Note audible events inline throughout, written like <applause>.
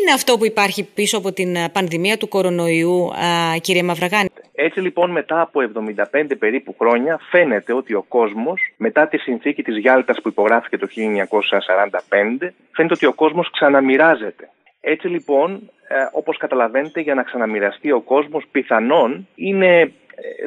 είναι αυτό που υπάρχει πίσω από την πανδημία του κορονοϊού, κύριε Μαυραγάνη. Έτσι λοιπόν μετά από 75 περίπου χρόνια φαίνεται ότι ο κόσμος μετά τη συνθήκη της Γιάλτας που υπογράφηκε το 1945 φαίνεται ότι ο κόσμος ξαναμοιράζεται. Έτσι λοιπόν ε, όπως καταλαβαίνετε για να ξαναμοιραστεί ο κόσμος πιθανόν είναι ε,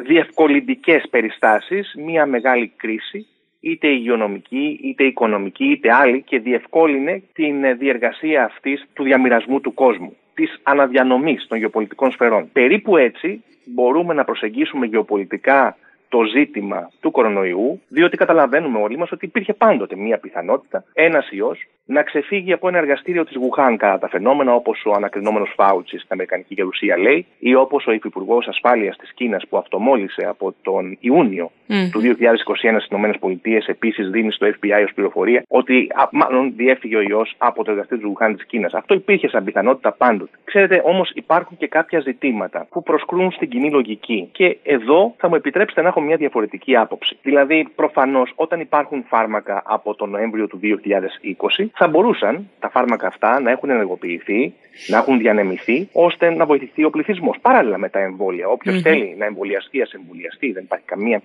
διευκολυντικές περιστάσεις, μια μεγάλη κρίση είτε υγειονομική, είτε οικονομική, είτε άλλη και διευκόλυνε την ε, διεργασία αυτής του διαμοιρασμού του κόσμου, της αναδιανομής των γεωπολιτικών σφαιρών. Περίπου έτσι μπορούμε να προσεγγίσουμε γεωπολιτικά το ζήτημα του κορονοϊού, διότι καταλαβαίνουμε όλοι μας ότι υπήρχε πάντοτε μία πιθανότητα ένας ιός να ξεφύγει από ένα εργαστήριο της Γουχάν κατά τα φαινόμενα όπως ο ανακρινόμενος Φάουτσι στην Αμερικανική Γερουσία λέει, ή όπως ο Υφυπουργός Ασφάλειας της Κίνας που αυτομόλυσε από τον Ιούνιο του 2021 στις ΗΠΑ επίσης δίνει στο FBI ως πληροφορία ότι μάλλον διέφυγε ο ιός από το εργαστήριο της Γουχάν της Κίνας. Αυτό υπήρχε σαν πιθανότητα πάντοτε. Ξέρετε όμως υπάρχουν και κάποια ζητήματα που προσκρούν στην κοινή λογική και εδώ θα μου επιτρέψετε να έχω μια διαφορετική άποψη. Δηλαδή, προφανώς, όταν υπάρχουν φάρμακα από τον Νοέμβριο του 2020, θα μπορούσαν τα φάρμακα αυτά να έχουν ενεργοποιηθεί, να έχουν διανεμηθεί, ώστε να βοηθηθεί ο πληθυσμός. Παράλληλα με τα εμβόλια. θέλει να εμβολιαστεί, ας εμβολιαστεί. Δεν υπάρχει καμία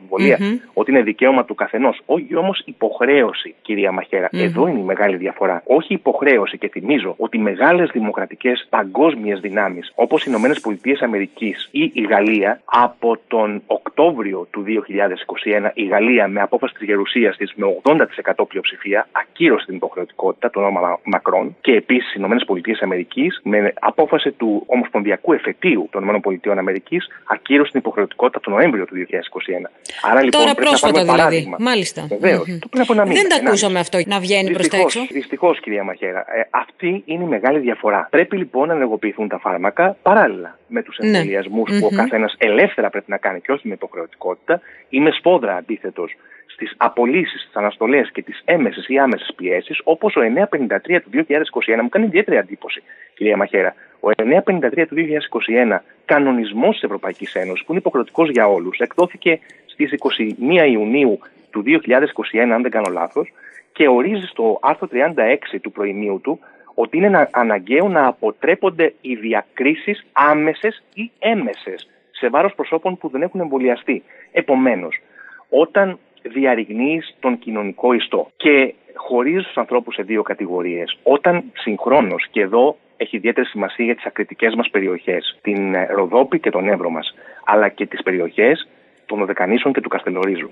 ότι είναι δικαίωμα του καθενός. Όχι όμως υποχρέωση, κυρία Μαχέρα. Εδώ είναι η μεγάλη διαφορά. Όχι υποχρέωση και θυμίζω ότι μεγάλες δημοκρατικές παγκόσμιες δυνάμεις, όπως οι Ηνωμένες Πολιτείες Αμερικής ή η Γαλλία, από τον Οκτώβριο του 2021 η Γαλλία με απόφαση της Γερουσίας της με 80% πλειοψηφία ακύρωσε την υποχρεωτικότητα του όνομα Μακρόν και επίσης οι ΗΠΑ με απόφαση του Ομοσπονδιακού Εφετείου των ΗΠΑ ακύρωσε την υποχρεωτικότητα του Νοέμβριο του 2021. Άρα λοιπόν Τώρα πρέπει πρόσφατα να δηλαδή. Μάλιστα. Βεβαίως. Mm-hmm. Το πριν από ένα μήνα. Δεν τα ακούσαμε αυτό να βγαίνει προς τα έξω. Δυστυχώς, κυρία Μαχαίρα. Ε, αυτή είναι η μεγάλη διαφορά. Πρέπει λοιπόν να ενεργοποιηθούν τα φάρμακα παράλληλα με τους ναι. εμβολιασμούς mm-hmm. που ο καθένας ελεύθερα πρέπει να κάνει και όχι με υποχρεωτικότητα ή με σπόδρα αντίθετος στις απολύσεις, τι αναστολές και τις έμεσες ή άμεσες πιέσεις, όπως ο 953 του 2021 μου κάνει ιδιαίτερη εντύπωση, κυρία Μαχέρα. Ο 953 του 2021 κανονισμός της Ευρωπαϊκής Ένωσης, που είναι υποχρεωτικός για όλους, εκδόθηκε στις 21 Ιουνίου του 2021, αν δεν κάνω λάθος, και ορίζει στο άρθρο 36 του προημίου του ότι είναι αναγκαίο να αποτρέπονται οι διακρίσεις άμεσες ή έμεσες σε βάρος προσώπων που δεν έχουν εμβολιαστεί. Επομένως, όταν διαρριγνύει τον κοινωνικό ιστό και χωρίζεις τους ανθρώπους σε δύο κατηγορίες, όταν συγχρόνως και εδώ έχει ιδιαίτερη σημασία για τις ακριτικές μας περιοχές, την Ροδόπη και τον Εύρο μας, αλλά και τις περιοχές των Οδεκανήσων και του Καστελορίζου.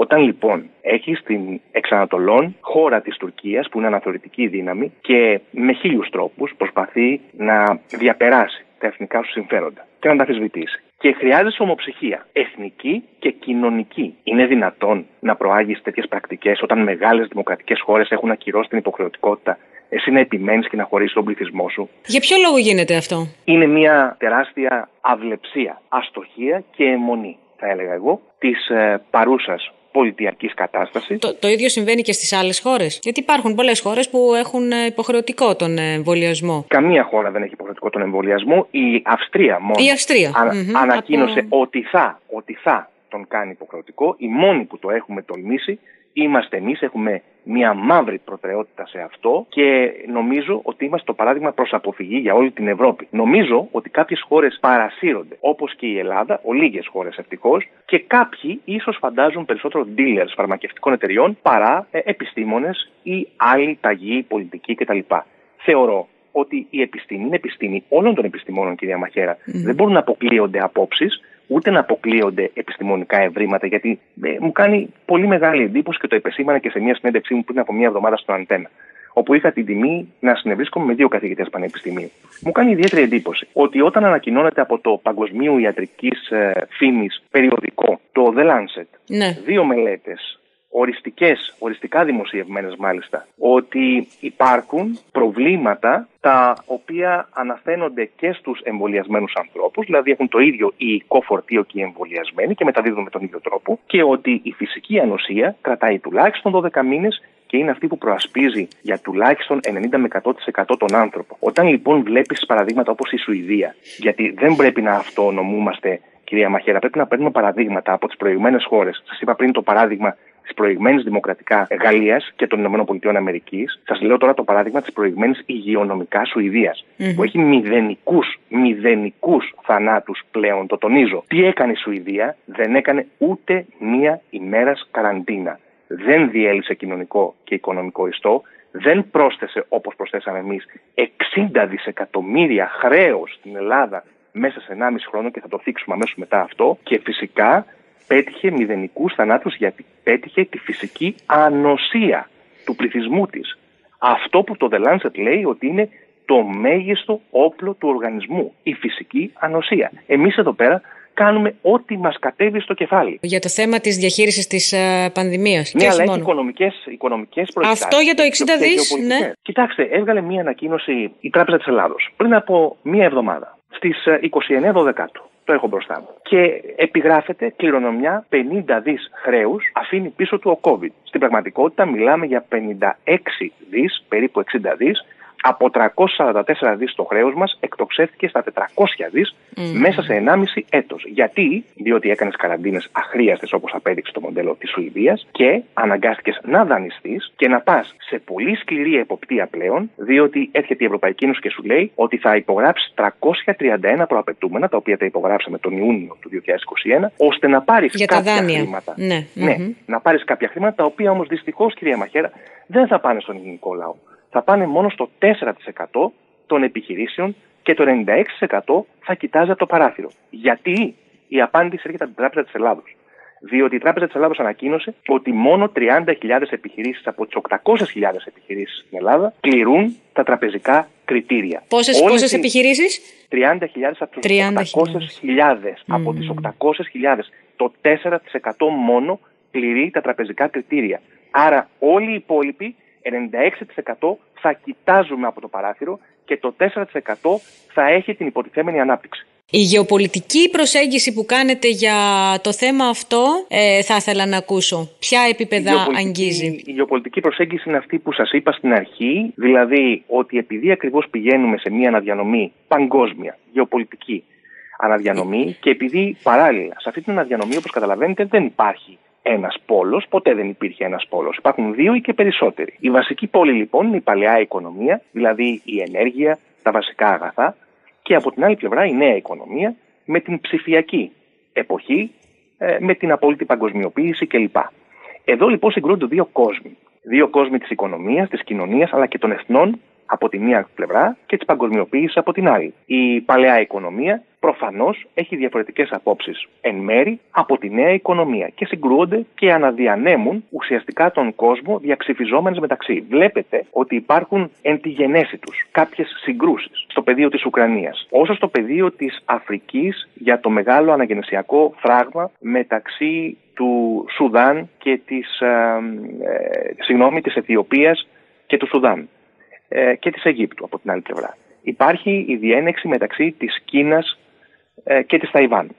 Όταν λοιπόν έχεις την εξανατολών χώρα της Τουρκίας, που είναι αναθεωρητική δύναμη και με χίλιους τρόπους προσπαθεί να διαπεράσει τα εθνικά σου συμφέροντα και να τα αμφισβητήσει. Και χρειάζεσαι ομοψυχία, εθνική και κοινωνική. Είναι δυνατόν να προάγεις τέτοιες πρακτικές όταν μεγάλες δημοκρατικές χώρες έχουν ακυρώσει την υποχρεωτικότητα; Εσύ να επιμένεις και να χωρίσεις τον πληθυσμό σου; Για ποιο λόγο γίνεται αυτό, Είναι μια τεράστια αυλεψία, αστοχία και αιμονή, θα έλεγα εγώ, της ε, παρούσας πολιτιακής κατάστασης. Το, το ίδιο συμβαίνει και στις άλλες χώρες. Γιατί υπάρχουν πολλές χώρες που έχουν ε, υποχρεωτικό τον εμβολιασμό. Καμία χώρα δεν έχει υποχρεωτικό τον εμβολιασμό. Η Αυστρία μόνο. Η Αυστρία. ανακοίνωσε ότι, θα, ότι θα τον κάνει υποχρεωτικό. Οι μόνοι που το έχουμε τολμήσει είμαστε εμείς, έχουμε μια μαύρη προτεραιότητα σε αυτό και νομίζω ότι είμαστε το παράδειγμα προς αποφυγή για όλη την Ευρώπη. Νομίζω ότι κάποιες χώρες παρασύρονται, όπως και η Ελλάδα, ολίγε χώρες ευτυχώς, και κάποιοι ίσως φαντάζουν περισσότερο dealers φαρμακευτικών εταιριών παρά ε, επιστήμονες ή άλλοι ταγοί, πολιτικοί κτλ. Θεωρώ ότι η επιστήμη είναι επιστήμη όλων των επιστημόνων, κυρία Μαχέρα. Δεν μπορούν να αποκλείονται απόψεις ούτε να αποκλείονται επιστημονικά ευρήματα, γιατί ε, μου κάνει πολύ μεγάλη εντύπωση και το επεσήμανα και σε μια συνέντευξή μου πριν από μια εβδομάδα στο Αντένα, όπου είχα την τιμή να συνευρίσκομαι με δύο καθηγητές πανεπιστημίου. Μου κάνει ιδιαίτερη εντύπωση ότι όταν ανακοινώνεται από το Παγκοσμίου Ιατρικής ε, Φήμης περιοδικό, το The Lancet, ναι. δύο μελέτες οριστικές, οριστικά δημοσιευμένες μάλιστα, ότι υπάρχουν προβλήματα τα οποία αναφαίνονται και στους εμβολιασμένους ανθρώπους, δηλαδή έχουν το ίδιο υλικό φορτίο και οι εμβολιασμένοι και μεταδίδουν με τον ίδιο τρόπο και ότι η φυσική ανοσία κρατάει τουλάχιστον 12 μήνες και είναι αυτή που προασπίζει για τουλάχιστον 90 με 100% τον άνθρωπο. Όταν λοιπόν βλέπεις παραδείγματα όπως η Σουηδία, γιατί δεν πρέπει να αυτονομούμαστε κυρία Μαχαίρα, πρέπει να παίρνουμε παραδείγματα από τις προηγούμενε χώρες. Σας είπα πριν το παράδειγμα της προηγμένης δημοκρατικά Γαλλίας και των ΗΠΑ. Σας λέω τώρα το παράδειγμα της προηγμένης υγειονομικά που έχει μηδενικούς, μηδενικούς θανάτους πλέον, το τονίζω. Τι έκανε η Σουηδία, δεν έκανε ούτε μία ημέρας καραντίνα. Δεν διέλυσε κοινωνικό και οικονομικό ιστό, δεν πρόσθεσε όπως προσθέσαμε εμείς 60 δισεκατομμύρια χρέος στην Ελλάδα μέσα σε 1,5 χρόνο και θα το θίξουμε αμέσως μετά αυτό και φυσικά πέτυχε μηδενικούς θανάτους γιατί πέτυχε τη φυσική ανοσία του πληθυσμού της. Αυτό που το The Lancet λέει ότι είναι το μέγιστο όπλο του οργανισμού, η φυσική ανοσία. Εμείς εδώ πέρα κάνουμε ό,τι μας κατέβει στο κεφάλι. Για το θέμα της διαχείρισης της uh, πανδημίας. Ναι, αλλά έχει οικονομικές οικονομικές Αυτό για το 60 δις, ναι. Κοιτάξτε, έβγαλε μία ανακοίνωση η Τράπεζα της Ελλάδος πριν από μία εβδομάδα. Στις 29 29-12 το έχω μπροστά μου. Και επιγράφεται κληρονομιά 50 δις χρέους αφήνει πίσω του ο COVID. Στην πραγματικότητα μιλάμε για 56 δις, περίπου 60 δις, από 344 δις το χρέος μας εκτοξεύτηκε στα 400 δις μέσα σε 1,5 έτος. Γιατί, διότι έκανες καραντίνες αχρίαστες όπως απέδειξε το μοντέλο της Σουηδίας και αναγκάστηκες να δανειστείς και να πας σε πολύ σκληρή εποπτεία πλέον, διότι έρχεται η Ευρωπαϊκή Ένωση και σου λέει ότι θα υπογράψει 331 προαπαιτούμενα, τα οποία τα υπογράψαμε τον Ιούνιο του 2021, ώστε να πάρεις κάποια χρήματα. Ναι. ναι να πάρεις κάποια χρήματα, τα οποία όμως δυστυχώς, κυρία Μαχέρα, δεν θα πάνε στον ελληνικό λαό θα πάνε μόνο στο 4% των επιχειρήσεων και το 96% θα κοιτάζει από το παράθυρο. Γιατί η απάντηση έρχεται από την Τράπεζα της Ελλάδος. Διότι η Τράπεζα της Ελλάδος ανακοίνωσε ότι μόνο 30.000 επιχειρήσεις από τις 800.000 επιχειρήσεις στην Ελλάδα πληρούν τα τραπεζικά κριτήρια. Πόσε πόσες επιχειρήσεις; 30.000 από τι 800.000. Από τις 800.000 το 4% μόνο πληρεί τα τραπεζικά κριτήρια. Άρα όλοι οι υπόλοιποι 96% θα κοιτάζουμε από το παράθυρο και το 4% θα έχει την υποτιθέμενη ανάπτυξη. Η γεωπολιτική προσέγγιση που κάνετε για το θέμα αυτό ε, θα ήθελα να ακούσω. Ποια επίπεδα η αγγίζει; Η γεωπολιτική προσέγγιση είναι αυτή που σας είπα στην αρχή, δηλαδή ότι επειδή ακριβώς πηγαίνουμε σε μια αναδιανομή παγκόσμια, γεωπολιτική αναδιανομή και επειδή παράλληλα σε αυτή την αναδιανομή όπως καταλαβαίνετε δεν υπάρχει ένας πόλος, ποτέ δεν υπήρχε ένας πόλος. Υπάρχουν δύο ή και περισσότεροι. Η βασική πόλη λοιπόν είναι η παλαιά οικονομία, δηλαδή η ενέργεια, τα βασικά αγαθά, και από την άλλη πλευρά η νέα οικονομία με την ψηφιακή εποχή, ε, με την απόλυτη παγκοσμιοποίηση κλπ. Εδώ λοιπόν συγκρούνται δύο κόσμοι. Δύο κόσμοι της οικονομίας, της κοινωνίας αλλά και των εθνών από τη μία πλευρά και τη παγκοσμιοποίηση από την άλλη. Η παλαιά οικονομία προφανώς έχει διαφορετικές απόψεις εν μέρη από τη νέα οικονομία και συγκρούονται και αναδιανέμουν ουσιαστικά τον κόσμο διαξυφιζόμενες μεταξύ. Βλέπετε ότι υπάρχουν εν τη γενέση τους κάποιες συγκρούσεις στο πεδίο της Ουκρανίας, όσο στο πεδίο της Αφρικής για το μεγάλο αναγεννησιακό φράγμα μεταξύ του Σουδάν και της, ε, ε, συγγνώμη, της Αιθιοπίας και του Σουδάν ε, και της Αιγύπτου από την άλλη πλευρά. Υπάρχει η διένεξη μεταξύ της Κίνας ε, και της Ταϊβάν.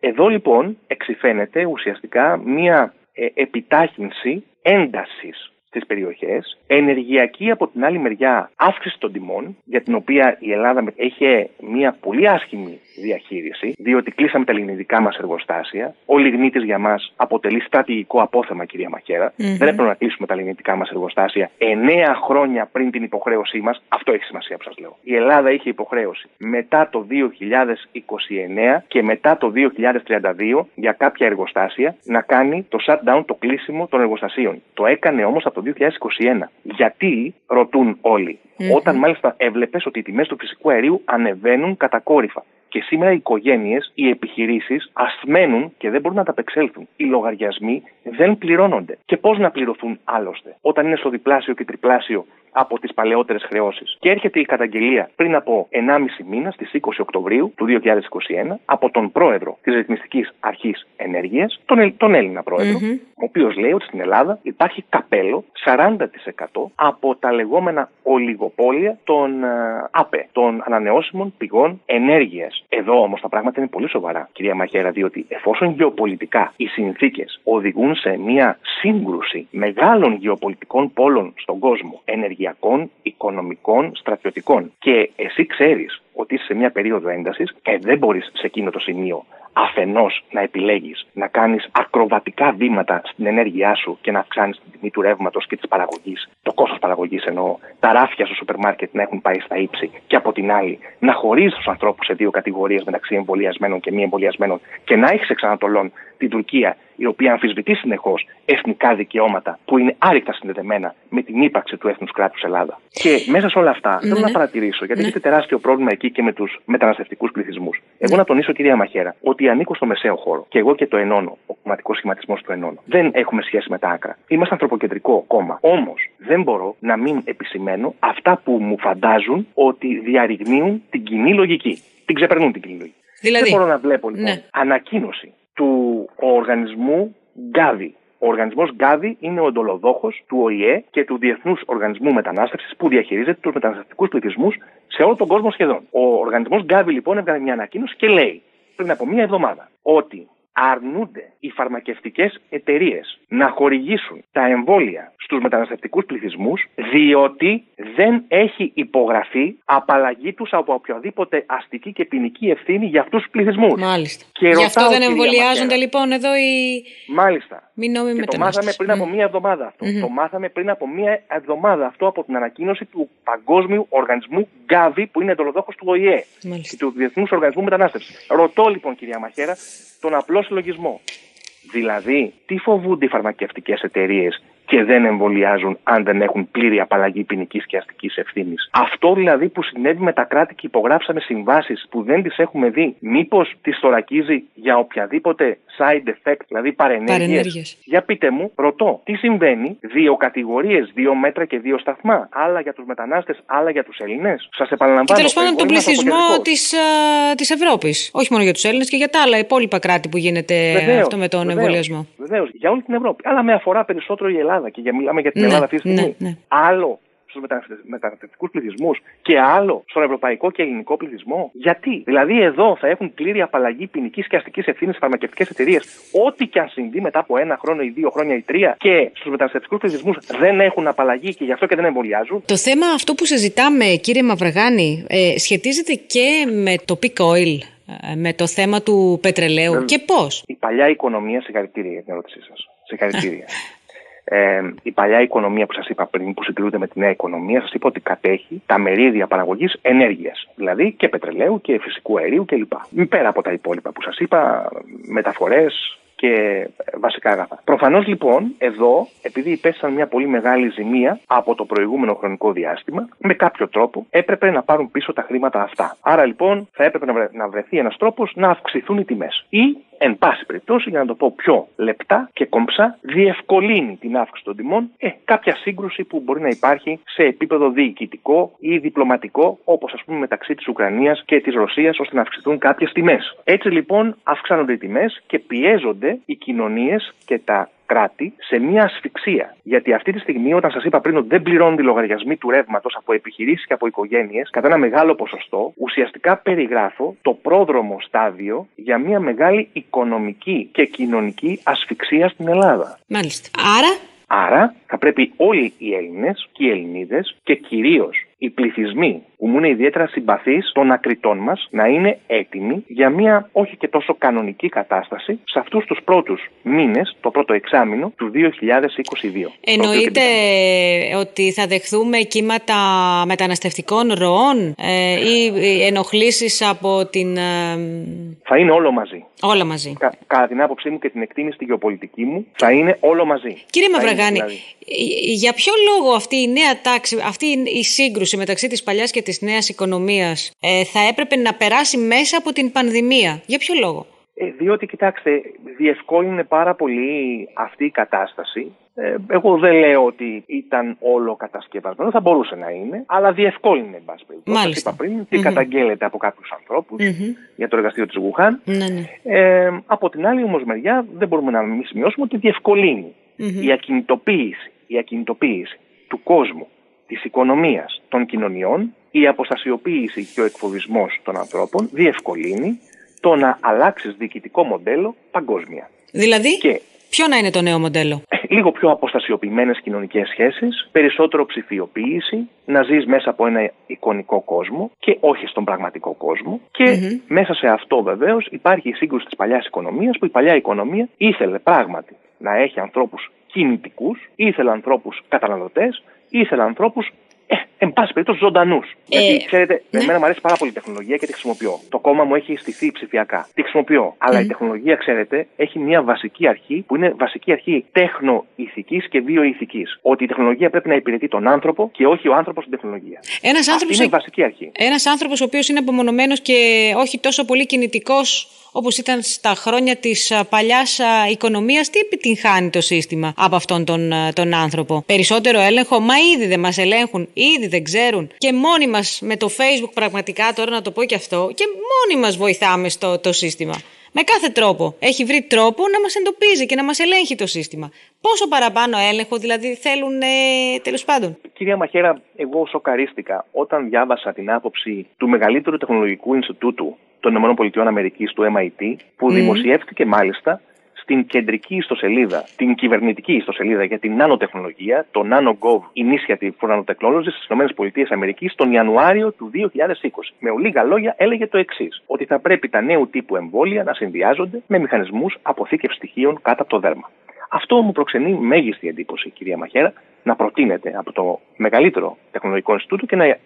Εδώ λοιπόν εξηφαίνεται ουσιαστικά μία ε, επιτάχυνση έντασης στις περιοχές, ενεργειακή από την άλλη μεριά αύξηση των τιμών, για την οποία η Ελλάδα έχει μια πολύ άσχημη διαχείριση, διότι κλείσαμε τα ελληνικά μας εργοστάσια. Ο λιγνίτης για μας αποτελεί στρατηγικό απόθεμα, κυρία Μαχέρα. Mm-hmm. Δεν έπρεπε να κλείσουμε τα ελληνικά μας εργοστάσια εννέα χρόνια πριν την υποχρέωσή μας. Αυτό έχει σημασία που σας λέω. Η Ελλάδα είχε υποχρέωση μετά το 2029 και μετά το 2032 για κάποια εργοστάσια να κάνει το shutdown, το κλείσιμο των εργοστασίων. Το έκανε όμως από το 2021. Γιατί, ρωτούν όταν μάλιστα έβλεπες ότι οι τιμές του φυσικού αερίου ανεβαίνουν κατακόρυφα. Και σήμερα οι οικογένειες, οι επιχειρήσεις ασθμένουν και δεν μπορούν να τα απεξέλθουν. Οι λογαριασμοί δεν πληρώνονται. Και πώς να πληρωθούν άλλωστε, όταν είναι στο διπλάσιο και τριπλάσιο από τις παλαιότερες χρεώσεις. Και έρχεται η καταγγελία πριν από 1,5 μήνα, στις 20 Οκτωβρίου του 2021, από τον πρόεδρο της Ρυθμιστικής Αρχής Ενέργειας, τον, τον Έλληνα πρόεδρο, ο οποίος λέει ότι στην Ελλάδα υπάρχει καπέλο 40% από τα λεγόμενα ολιγοπόλια των ε, ΑΠΕ, των ανανεώσιμων πηγών ενέργειας. Εδώ όμως τα πράγματα είναι πολύ σοβαρά, κυρία Μαχαίρα, διότι εφόσον γεωπολιτικά οι συνθήκες οδηγούν σε μια σύγκρουση μεγάλων γεωπολιτικών πόλων στον κόσμο, ενεργειακών, οικονομικών, στρατιωτικών, και εσύ ξέρεις ότι είσαι σε μια περίοδο έντασης, ε, δεν μπορείς σε εκείνο το σημείο αφενός να επιλέγεις να κάνεις ακροβατικά βήματα στην ενέργειά σου και να αυξάνεις την τιμή του ρεύματος και της παραγωγής, το κόστος παραγωγής εννοώ, τα ράφια στο σούπερ μάρκετ να έχουν πάει στα ύψη. Και από την άλλη να χωρίζεις τους ανθρώπους σε δύο κατηγορίες μεταξύ εμβολιασμένων και μη εμβολιασμένων και να έχεις εξ Ανατολών την Τουρκία η οποία αμφισβητεί συνεχώς εθνικά δικαιώματα που είναι άρρηκτα συνδεδεμένα με την ύπαρξη του έθνους κράτους Ελλάδας. Και μέσα σε όλα αυτά θέλω να παρατηρήσω, γιατί έχετε τεράστιο πρόβλημα εκεί και με τους μεταναστευτικούς πληθυσμούς. Εγώ να τονίσω, κυρία Μαχέρα, ότι ανήκω στο μεσαίο χώρο και εγώ και το ενώνω, ο κομματικός σχηματισμός του ενώνω. Δεν έχουμε σχέση με τα άκρα. Είμαστε ανθρωποκεντρικό κόμμα. Όμως δεν μπορώ να μην επισημαίνω αυτά που μου φαντάζουν ότι διαρριγνύουν την κοινή λογική. Την ξεπερνούν την κοινή λογική. Δηλαδή, δεν μπορώ να βλέπω λοιπόν ναι. ανακοίνωση του οργανισμού Γκάβι. Ο οργανισμός Γκάβι είναι ο εντολοδόχος του ΟΗΕ και του Διεθνούς Οργανισμού Μετανάστευσης που διαχειρίζεται τους μεταναστευτικούς πληθυσμούς σε όλο τον κόσμο σχεδόν. Ο οργανισμός Γκάβι λοιπόν έβγαλε μια ανακοίνωση και λέει πριν από μία εβδομάδα. Ότι αρνούνται οι φαρμακευτικές εταιρείες να χορηγήσουν τα εμβόλια στους μεταναστευτικούς πληθυσμούς διότι δεν έχει υπογραφεί απαλλαγή τους από οποιαδήποτε αστική και ποινική ευθύνη για αυτούς τους πληθυσμούς. Μάλιστα. Και Γι' αυτό δεν εμβολιάζονται λοιπόν εδώ οι... Μάλιστα. Μην νόμιμοι και το μάθαμε πριν από μία εβδομάδα αυτό. Το μάθαμε πριν από μία εβδομάδα αυτό από την ανακοίνωση του Παγκόσμιου Οργανισμού Γκάβι που είναι εντολοδόχος του ΟΗΕ και του Διεθνούς Οργανισμού Μετανάστευσης. Ρωτώ λοιπόν κυρία Μαχέρα τον απλό συλλογισμό. Δηλαδή, τι φοβούνται οι φαρμακευτικές εταιρείες και δεν εμβολιάζουν αν δεν έχουν πλήρη απαλλαγή ποινικής και αστικής ευθύνης. Αυτό δηλαδή που συνέβη με τα κράτη και υπογράψαμε συμβάσεις που δεν τις έχουμε δει, μήπως τις θωρακίζει για οποιαδήποτε side effect, δηλαδή παρενέργειες. Για πείτε μου, ρωτώ, τι συμβαίνει, δύο κατηγορίες, δύο μέτρα και δύο σταθμά. Άλλα για τους μετανάστες, άλλα για τους Έλληνες; Σας επαναλαμβάνω. Και τέλος πάντων τον πληθυσμό της Ευρώπης. Όχι μόνο για τους Έλληνες και για τα άλλα υπόλοιπα κράτη που γίνεται βεβαίως, αυτό με τον εμβολιασμό. Βεβαίως, για όλη την Ευρώπη. Αλλά με αφορά περισσότερο η Ελλάδα. Ελλάδα και για, μιλάμε για την ναι, Ελλάδα αυτή τη στιγμή. Ναι, ναι. Άλλο στους μεταναστευτικούς πληθυσμούς και άλλο στον ευρωπαϊκό και ελληνικό πληθυσμό. Γιατί, δηλαδή, εδώ θα έχουν πλήρη απαλλαγή ποινική και αστικής ευθύνης στι φαρμακευτικές εταιρείες, ό,τι και αν συμβεί μετά από ένα χρόνο ή δύο χρόνια ή τρία, και στους μεταναστευτικούς πληθυσμούς δεν έχουν απαλλαγή και γι' αυτό και δεν εμβολιάζουν. Το θέμα αυτό που συζητάμε, κύριε Μαυργάνη, ε, σχετίζεται και με το peak oil ε, με το θέμα του πετρελαίου και πώς; Η παλιά οικονομία, συγχαρητήρια για την ερώτησή σας. Συγχαρητήρια. <laughs> Ε, η παλιά οικονομία που σας είπα πριν, που συγκρίνεται με τη νέα οικονομία, σας είπα ότι κατέχει τα μερίδια παραγωγής ενέργειας. Δηλαδή και πετρελαίου και φυσικού αερίου κλπ. Πέρα από τα υπόλοιπα που σας είπα, μεταφορές, και βασικά αγαθά. Προφανώς λοιπόν εδώ, επειδή υπέστησαν μια πολύ μεγάλη ζημία από το προηγούμενο χρονικό διάστημα, με κάποιο τρόπο έπρεπε να πάρουν πίσω τα χρήματα αυτά. Άρα λοιπόν θα έπρεπε να βρεθεί ένας τρόπος να αυξηθούν οι τιμές. Ή εν πάση περιπτώσει, για να το πω πιο λεπτά και κομψά, διευκολύνει την αύξηση των τιμών ε, κάποια σύγκρουση που μπορεί να υπάρχει σε επίπεδο διοικητικό ή διπλωματικό, όπως ας πούμε μεταξύ της Ουκρανίας και της Ρωσίας, ώστε να αυξηθούν κάποιες τιμές. Έτσι λοιπόν αυξάνονται οι τιμές και πιέζονται οι κοινωνίες και τα κράτη σε μια ασφυξία. Γιατί αυτή τη στιγμή, όταν σας είπα πριν ότι δεν πληρώνουν οι λογαριασμοί του ρεύματος από επιχειρήσεις και από οικογένειες κατά ένα μεγάλο ποσοστό, ουσιαστικά περιγράφω το πρόδρομο στάδιο για μια μεγάλη οικονομική και κοινωνική ασφυξία στην Ελλάδα. Μάλιστα. Άρα; Άρα θα πρέπει όλοι οι Έλληνες και οι Ελληνίδες και κυρίως οι πληθυσμοί που μου είναι ιδιαίτερα συμπαθείς των ακριτών μας να είναι έτοιμοι για μια όχι και τόσο κανονική κατάσταση σε αυτούς τους πρώτους μήνες, το πρώτο εξάμεινο του 2022. Εννοείται ότι θα δεχθούμε κύματα μεταναστευτικών ροών ε, ή ενοχλήσεις από την. Ε, θα είναι όλο μαζί. Όλα μαζί. Κα, κατά την άποψή μου και την εκτίμηση τη γεωπολιτική μου, θα είναι όλο μαζί. Κύριε Μαυραγάνη, δηλαδή. για ποιο λόγο αυτή η νέα τάξη, αυτή η σύγκρουση μεταξύ της παλιάς και της της νέας οικονομίας ε, θα έπρεπε να περάσει μέσα από την πανδημία. Για ποιο λόγο; Ε, διότι, κοιτάξτε, διευκόλυνε πάρα πολύ αυτή η κατάσταση. Ε, εγώ δεν λέω ότι ήταν όλο κατασκευασμένο, θα μπορούσε να είναι, αλλά διευκόλυνε, εν πάση περιπτώσει. Μάλιστα. είπα πριν, και καταγγέλλεται από κάποιους για το εργαστήριο της Γουχάν. Ναι, ναι. Ε, από την άλλη, όμως, μεριά, δεν μπορούμε να μην σημειώσουμε ότι διευκολύνει η ακινητοποίηση, η ακινητοποίηση του κόσμου, της οικονομίας, των κοινωνιών η αποστασιοποίηση και ο εκφοβισμός των ανθρώπων διευκολύνει το να αλλάξεις διοικητικό μοντέλο παγκόσμια. Δηλαδή; Και Ποιο να είναι το νέο μοντέλο; Ε, λίγο πιο αποστασιοποιημένες κοινωνικές σχέσεις, περισσότερο ψηφιοποίηση, να ζεις μέσα από ένα εικονικό κόσμο και όχι στον πραγματικό κόσμο. Και μέσα σε αυτό βεβαίως υπάρχει η σύγκρουση της παλιάς οικονομίας, που η παλιά οικονομία ήθελε πράγματι να έχει ανθρώπους κινητικούς, ήθελε ανθρώπους καταναλωτές, ήθελε ανθρώπους ε, εν πάση περιπτώσει, ζωντανούς. Ε, Γιατί ξέρετε, ναι. εμένα μου αρέσει πάρα πολύ η τεχνολογία και τη χρησιμοποιώ. Το κόμμα μου έχει στηθεί ψηφιακά. Τη χρησιμοποιώ. Αλλά η τεχνολογία, ξέρετε, έχει μια βασική αρχή που είναι βασική αρχή τέχνοηθική και βιοηθικής. Ότι η τεχνολογία πρέπει να υπηρετεί τον άνθρωπο και όχι ο άνθρωπος την τεχνολογία. Ένας άνθρωπο. Είναι η βασική αρχή. Ένας άνθρωπος ο οποίος είναι απομονωμένος και όχι τόσο πολύ κινητικός όπως ήταν στα χρόνια της παλιάς οικονομίας, τι επιτυγχάνει το σύστημα από αυτόν τον, τον άνθρωπο; Περισσότερο έλεγχο, μα ήδη δεν μας ελέγχουν, ήδη δεν ξέρουν. Και μόνοι μας με το Facebook, πραγματικά τώρα να το πω και αυτό, και μόνοι μας βοηθάμε στο το σύστημα. Με κάθε τρόπο. Έχει βρει τρόπο να μας εντοπίζει και να μας ελέγχει το σύστημα. Πόσο παραπάνω έλεγχο δηλαδή θέλουν ε, τέλος πάντων. Κυρία Μαχέρα, εγώ σοκαρίστηκα όταν διάβασα την άποψη του μεγαλύτερου τεχνολογικού Ινστιτούτου των ΗΠΑ του MIT, που mm. δημοσιεύτηκε μάλιστα στην κεντρική ιστοσελίδα, την κυβερνητική ιστοσελίδα για την νανοτεχνολογία, το NanoGov Initiative for Nanotechnology στις ΗΠΑ τον Ιανουάριο του 2020. Με λίγα λόγια έλεγε το εξής, ότι θα πρέπει τα νέου τύπου εμβόλια να συνδυάζονται με μηχανισμούς αποθήκευσης στοιχείων κάτω από το δέρμα. Αυτό μου προξενεί μέγιστη εντύπωση, κυρία Μαχέρα, να προτείνεται από το μεγαλύτερο τεχνολογικό Ινστιτούτο και να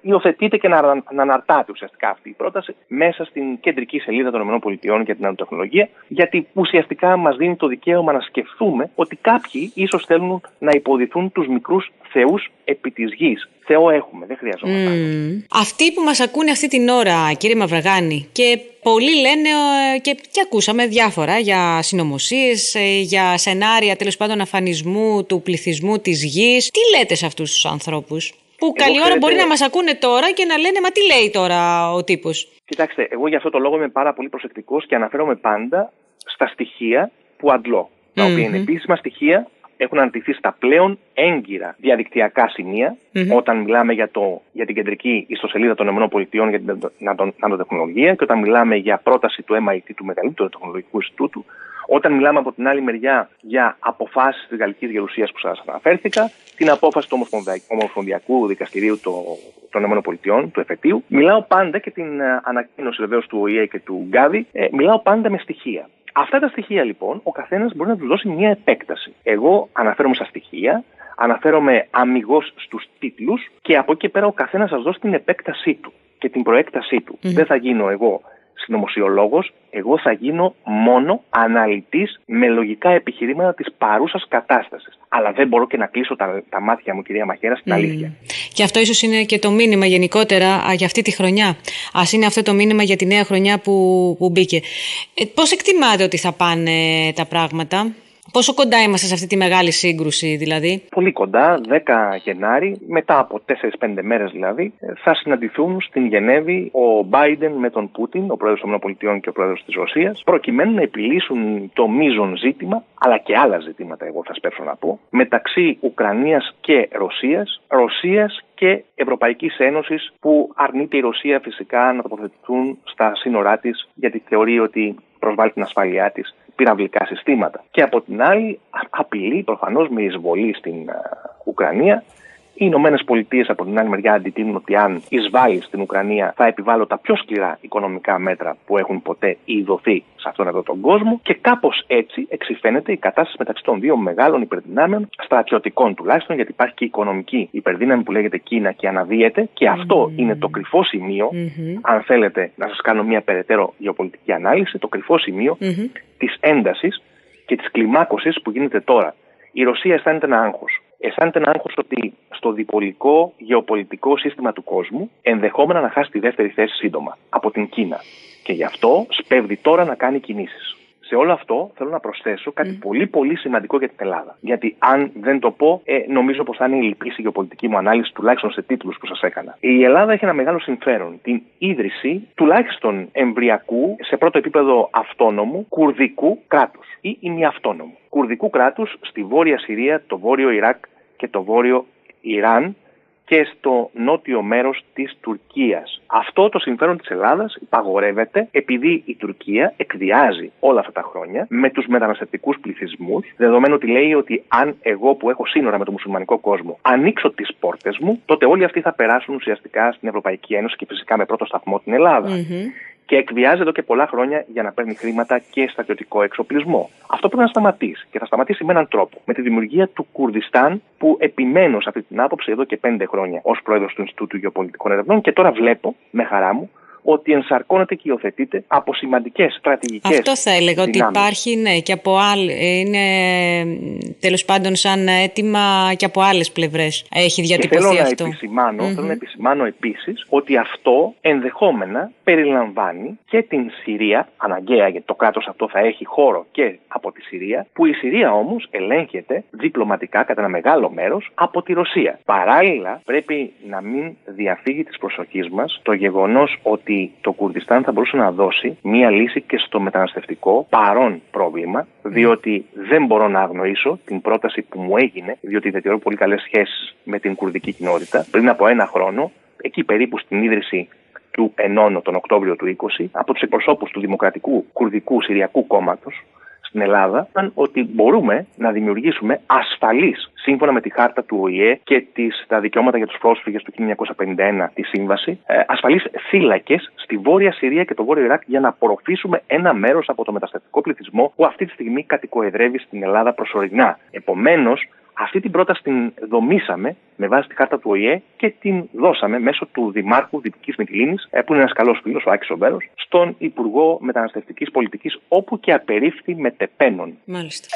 υιοθετείται και να, να αναρτάται ουσιαστικά αυτή η πρόταση μέσα στην κεντρική σελίδα των ΗΠΑ για την νανοτεχνολογία, γιατί ουσιαστικά μας δίνει το δικαίωμα να σκεφτούμε ότι κάποιοι ίσως θέλουν να υποδηθούν τους μικρούς θεούς επί της γης. Θεό έχουμε, δεν χρειαζόμαστε. Mm. Αυτοί που μας ακούνε αυτή την ώρα, κύριε Μαυραγάνη, και πολλοί λένε ε, και, και ακούσαμε διάφορα για συνωμοσίες, ε, για σενάρια τέλος πάντων αφανισμού του πληθυσμού της γης. Τι λέτε σε αυτούς τους ανθρώπους; Που καλή ώρα μπορεί να μας ακούνε τώρα και να λένε Μα τι λέει τώρα ο τύπος. Κοιτάξτε, εγώ για αυτό το λόγο είμαι πάρα πολύ προσεκτικός και αναφέρομαι πάντα στα στοιχεία που αντλώ. Τα οποία είναι επίσημα στοιχεία, έχουν αντιθεί στα πλέον έγκυρα διαδικτυακά όταν μιλάμε για, το, για την κεντρική ιστοσελίδα των ΗΠΑ για την νανοτεχνολογία και όταν μιλάμε για πρόταση του MIT, του μεγαλύτερου τεχνολογικού Ινστιτούτου, όταν μιλάμε από την άλλη μεριά για αποφάσεις της Γαλλικής Γερουσίας που σας αναφέρθηκα, την απόφαση του Ομοσπονδιακού Δικαστηρίου των ΗΠΑ, του εφετείου, μιλάω πάντα και την ε, ανακοίνωση βεβαίως του ΟΗΕ και του Γκάβι, ε, μιλάω πάντα με στοιχεία. Αυτά τα στοιχεία λοιπόν ο καθένας μπορεί να τους δώσει μια επέκταση. Εγώ αναφέρομαι στα στοιχεία, αναφέρομαι αμυγός στους τίτλους και από εκεί πέρα ο καθένας σας δώσει την επέκτασή του και την προέκτασή του. Δεν θα γίνω εγώ συνωμοσιολόγος, εγώ θα γίνω μόνο αναλυτής με λογικά επιχειρήματα της παρούσας κατάστασης. Αλλά δεν μπορώ και να κλείσω τα, τα μάτια μου, κυρία Μαχαίρα, στην αλήθεια. Και αυτό ίσως είναι και το μήνυμα γενικότερα για αυτή τη χρονιά. Α είναι αυτό το μήνυμα για τη νέα χρονιά που, που μπήκε. Ε, Πώς εκτιμάτε ότι θα πάνε τα πράγματα, Πόσο κοντά είμαστε σε αυτή τη μεγάλη σύγκρουση, δηλαδή; Πολύ κοντά, 10 Γενάρη, μετά από 4-5 μέρες δηλαδή, θα συναντηθούν στην Γενέβη ο Biden με τον Πούτιν, ο πρόεδρος των ΗΠΑ και ο πρόεδρος της Ρωσίας, προκειμένου να επιλύσουν το μείζον ζήτημα, αλλά και άλλα ζητήματα, εγώ θα σπέρσω να πω, μεταξύ Ουκρανίας και Ρωσίας, Ρωσίας και Ευρωπαϊκής Ένωσης, που αρνείται η Ρωσία φυσικά να τοποθετηθούν στα σύνορά της, γιατί θεωρεί ότι προσβάλλει την ασφάλειά της πυραυλικά συστήματα. Και από την άλλη απειλεί προφανώς με εισβολή στην Ουκρανία οι Ηνωμένες Πολιτείες από την άλλη μεριά αντιτείνουν ότι αν εισβάλλει στην Ουκρανία θα επιβάλλω τα πιο σκληρά οικονομικά μέτρα που έχουν ποτέ ειδωθεί σε αυτόν εδώ τον κόσμο και κάπως έτσι εξηφαίνεται η κατάσταση μεταξύ των δύο μεγάλων υπερδυνάμεων, στρατιωτικών τουλάχιστον, γιατί υπάρχει και η οικονομική υπερδύναμη που λέγεται Κίνα και αναδύεται και αυτό είναι το κρυφό σημείο, αν θέλετε να σας κάνω μια περαιτέρω γεωπολιτική ανάλυση, το κρυφό σημείο mm-hmm. της έντασης και της κλιμάκωσης που γίνεται τώρα. Η Ρωσία αισθάνεται ένα άγχος αισθάνεται να άγχος ότι στο διπολικό γεωπολιτικό σύστημα του κόσμου ενδεχόμενα να χάσει τη δεύτερη θέση σύντομα από την Κίνα. Και γι' αυτό σπέβδει τώρα να κάνει κινήσεις. Σε όλο αυτό θέλω να προσθέσω κάτι πολύ πολύ σημαντικό για την Ελλάδα. Γιατί αν δεν το πω, ε, νομίζω πως θα είναι η λυπή η γεωπολιτική μου ανάλυση, τουλάχιστον σε τίτλους που σας έκανα. Η Ελλάδα έχει ένα μεγάλο συμφέρον. Την ίδρυση τουλάχιστον εμβριακού, σε πρώτο επίπεδο αυτόνομου, κουρδικού κράτους ή ημιαυτόνομου. Κουρδικού κράτους στη βόρεια Συρία, το βόρειο Ιράκ και το βόρειο Ιράν και στο νότιο μέρος της Τουρκίας. Αυτό το συμφέρον της Ελλάδας υπαγορεύεται επειδή η Τουρκία εκδιάζει όλα αυτά τα χρόνια με τους μεταναστευτικούς πληθυσμούς, δεδομένου ότι λέει ότι αν εγώ που έχω σύνορα με το μουσουλμανικό κόσμο ανοίξω τις πόρτες μου, τότε όλοι αυτοί θα περάσουν ουσιαστικά στην Ευρωπαϊκή Ένωση και φυσικά με πρώτο σταθμό την Ελλάδα και εκβιάζει εδώ και πολλά χρόνια για να παίρνει χρήματα και στρατιωτικό εξοπλισμό. Αυτό πρέπει να σταματήσει και θα σταματήσει με έναν τρόπο. Με τη δημιουργία του Κουρδιστάν, που επιμένω σε αυτή την άποψη εδώ και πέντε χρόνια ως πρόεδρος του Ινστιτούτου Γεωπολιτικών Ερευνών και τώρα βλέπω με χαρά μου ότι ενσαρκώνεται και υιοθετείται από σημαντικές στρατηγικές. Αυτό θα έλεγα, ότι υπάρχει ναι, και από άλλε. Είναι τέλος πάντων σαν αίτημα και από άλλες πλευρές. Έχει διατυπωθεί θέλω αυτό. Να επισημάνω, mm-hmm. Θέλω να επισημάνω επίσης ότι αυτό ενδεχόμενα περιλαμβάνει και την Συρία, αναγκαία γιατί το κράτος αυτό θα έχει χώρο και από τη Συρία, που η Συρία όμως ελέγχεται διπλωματικά κατά ένα μεγάλο μέρος από τη Ρωσία. Παράλληλα, πρέπει να μην διαφύγει της προσοχής μας το γεγονός ότι το Κουρδιστάν θα μπορούσε να δώσει μία λύση και στο μεταναστευτικό παρόν πρόβλημα, διότι δεν μπορώ να αγνοήσω την πρόταση που μου έγινε, διότι διατηρώ πολύ καλές σχέσεις με την κουρδική κοινότητα. Πριν από ένα χρόνο, εκεί περίπου στην ίδρυση του Ενώνο τον Οκτώβριο του 20, από τους εκπροσώπους του Δημοκρατικού Κουρδικού Συριακού Κόμματος, στην Ελλάδα ήταν ότι μπορούμε να δημιουργήσουμε ασφαλείς, σύμφωνα με τη χάρτα του ΟΗΕ και τις, τα δικαιώματα για τους πρόσφυγες του 1951, τη σύμβαση, ε, ασφαλείς θύλακες στη Βόρεια Συρία και το Βόρειο Ιράκ για να απορροφήσουμε ένα μέρος από το μεταστατικό πληθυσμό που αυτή τη στιγμή κατοικοεδρεύει στην Ελλάδα προσωρινά. Επομένως, αυτή την πρόταση την δομήσαμε με βάση τη χάρτα του ΟΗΕ και την δώσαμε μέσω του Δημάρχου Δυτική Μυτιλίνη, ε, που είναι ένας καλός φίλος, ο Άκης Ομπέρο, στον Υπουργό Μεταναστευτικής Πολιτικής, όπου και απερίφθη μετεπένων.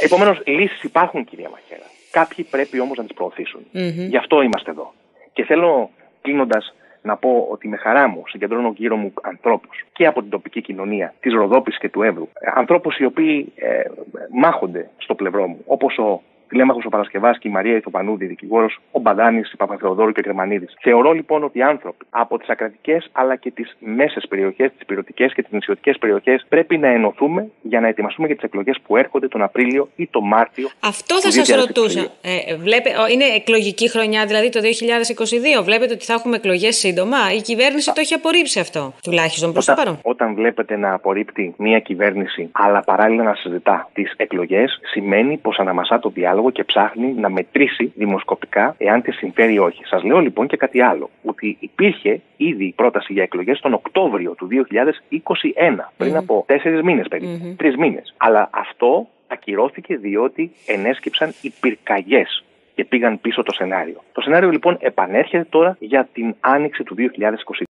Επομένως, λύσεις υπάρχουν, κυρία Μαχαίρα. Κάποιοι πρέπει όμως να τις προωθήσουν. Mm-hmm. Γι' αυτό είμαστε εδώ. Και θέλω, κλείνοντας, να πω ότι με χαρά μου συγκεντρώνω γύρω μου ανθρώπους και από την τοπική κοινωνία της Ροδόπης και του Εύρου. Ε, ανθρώπους οι οποίοι ε, μάχονται στο πλευρό μου, όπως ο τηλέμαχο ο Παρασκευάσκη, η Μαρία Ιθοπανούδη, δικηγόρος, ο Μπαντάνης, η Παπαθεοδόρου και ο Κρεμανίδη. Θεωρώ λοιπόν ότι οι άνθρωποι από τις ακρατικές αλλά και τις μέσες περιοχές, τις πυρωτικές και τις νησιωτικές περιοχές πρέπει να ενωθούμε για να ετοιμαστούμε για τις εκλογές που έρχονται τον Απρίλιο ή τον Μάρτιο. Αυτό θα σας ρωτούσα. Ε, βλέπε, είναι εκλογική χρονιά, δηλαδή το 2022. Βλέπετε ότι θα έχουμε εκλογές σύντομα. Η κυβέρνηση το έχει απορρίψει αυτό, τουλάχιστον προς το παρόν. Όταν βλέπετε να απορρίπτει μια κυβέρνηση, αλλά παράλληλα να συζητά τις εκλογές, σημαίνει πως αναμασά το διάλογο και ψάχνει να μετρήσει δημοσκοπικά εάν τη συμφέρει ή όχι. Σας λέω λοιπόν και κάτι άλλο. Ότι υπήρχε ήδη πρόταση για εκλογές τον Οκτώβριο του 2021, πριν από τέσσερις μήνες περίπου. Τρεις μήνες. Αλλά αυτό ακυρώθηκε διότι ενέσκυψαν οι πυρκαγιές και πήγαν πίσω το σενάριο. Το σενάριο λοιπόν επανέρχεται τώρα για την άνοιξη του 2022.